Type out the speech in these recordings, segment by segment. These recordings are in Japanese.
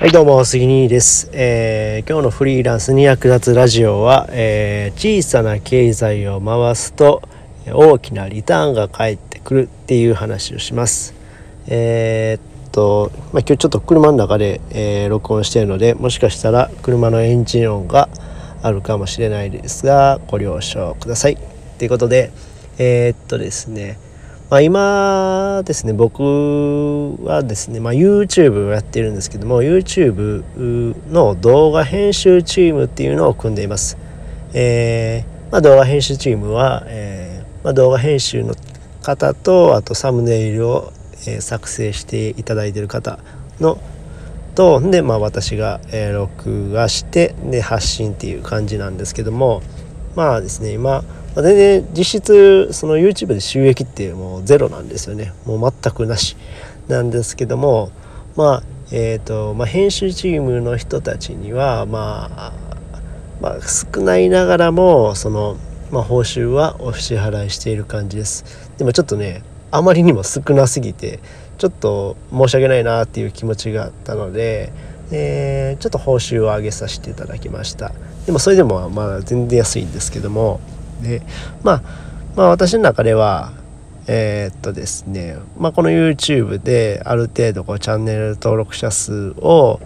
はいどうも杉兄です、えー、今日のフリーランスに役立つラジオは、えー、小さな経済を回すと大きなリターンが返ってくるっていう話をします。えー、っと、まあ、今日ちょっと車の中で、え録音しているのでもしかしたら車のエンジン音があるかもしれないですがご了承ください。ということでえっとですね。まあ、今ですね僕はですね、まあ、YouTube をやってるんですけども YouTube の動画編集チームっていうのを組んでいます。えーまあ、動画編集チームは、えーま、動画編集の方とあとサムネイルを、え、作成していただいている方のとで、まあ、私が、え、録画してで発信っていう感じなんですけどもまあですね今全然実質その YouTube で収益ってもうゼロなんですよね。もう全くなしなんですけどもまあえーとまあ、編集チームの人たちには、まあ、まあ少ないながらもその、まあ、報酬はお支払いしている感じです。でもちょっとねあまりにも少なすぎてちょっと申し訳ないなっていう気持ちがあったので、えー、ちょっと報酬を上げさせていただきました。でもそれでもまあ全然安いんですけども。で、まあ、まあ私の中ではえー、っとですね、まあ、この YouTube である程度こうチャンネル登録者数を、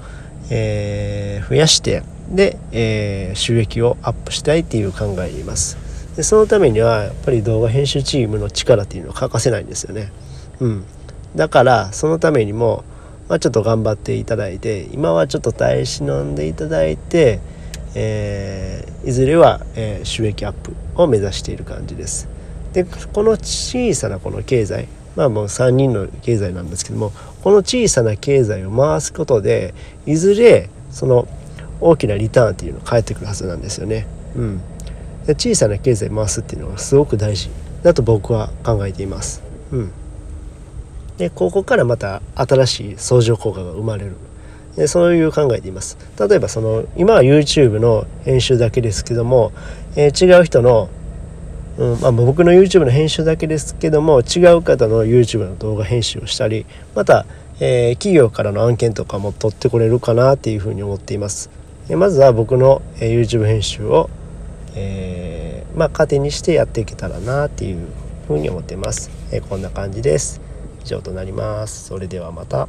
えー、増やしてで、えー、収益をアップしたいっていう考えでいます。でそのためにはやっぱり動画編集チームの力っていうのは欠かせないんですよね。うん。だからそのためにも、まあ、ちょっと頑張っていただいて今はちょっと耐え忍んでいただいてえー、いずれは、えー、収益アップを目指している感じです。でこの小さなこの経済まあもう3人の経済なんですけどもこの小さな経済を回すことでいずれその大きなリターンっていうのが返ってくるはずなんですよね。うん、で小さな経済回すっていうのがすごく大事だと僕は考えています。うん、でここからまた新しい相乗効果が生まれるでそういう考えでいます。例えばその今は YouTube の編集だけですけども、えー、違う人の、うんまあ、僕の YouTube の編集だけですけども違う方の YouTube の動画編集をしたりまた、えー、企業からの案件とかも取ってこれるかなっていうふうに思っています。でまずは僕の、えー、YouTube 編集を、えー、まあ糧にしてやっていけたらなっていうふうに思っています、え、こんな感じです。以上となります。それではまた。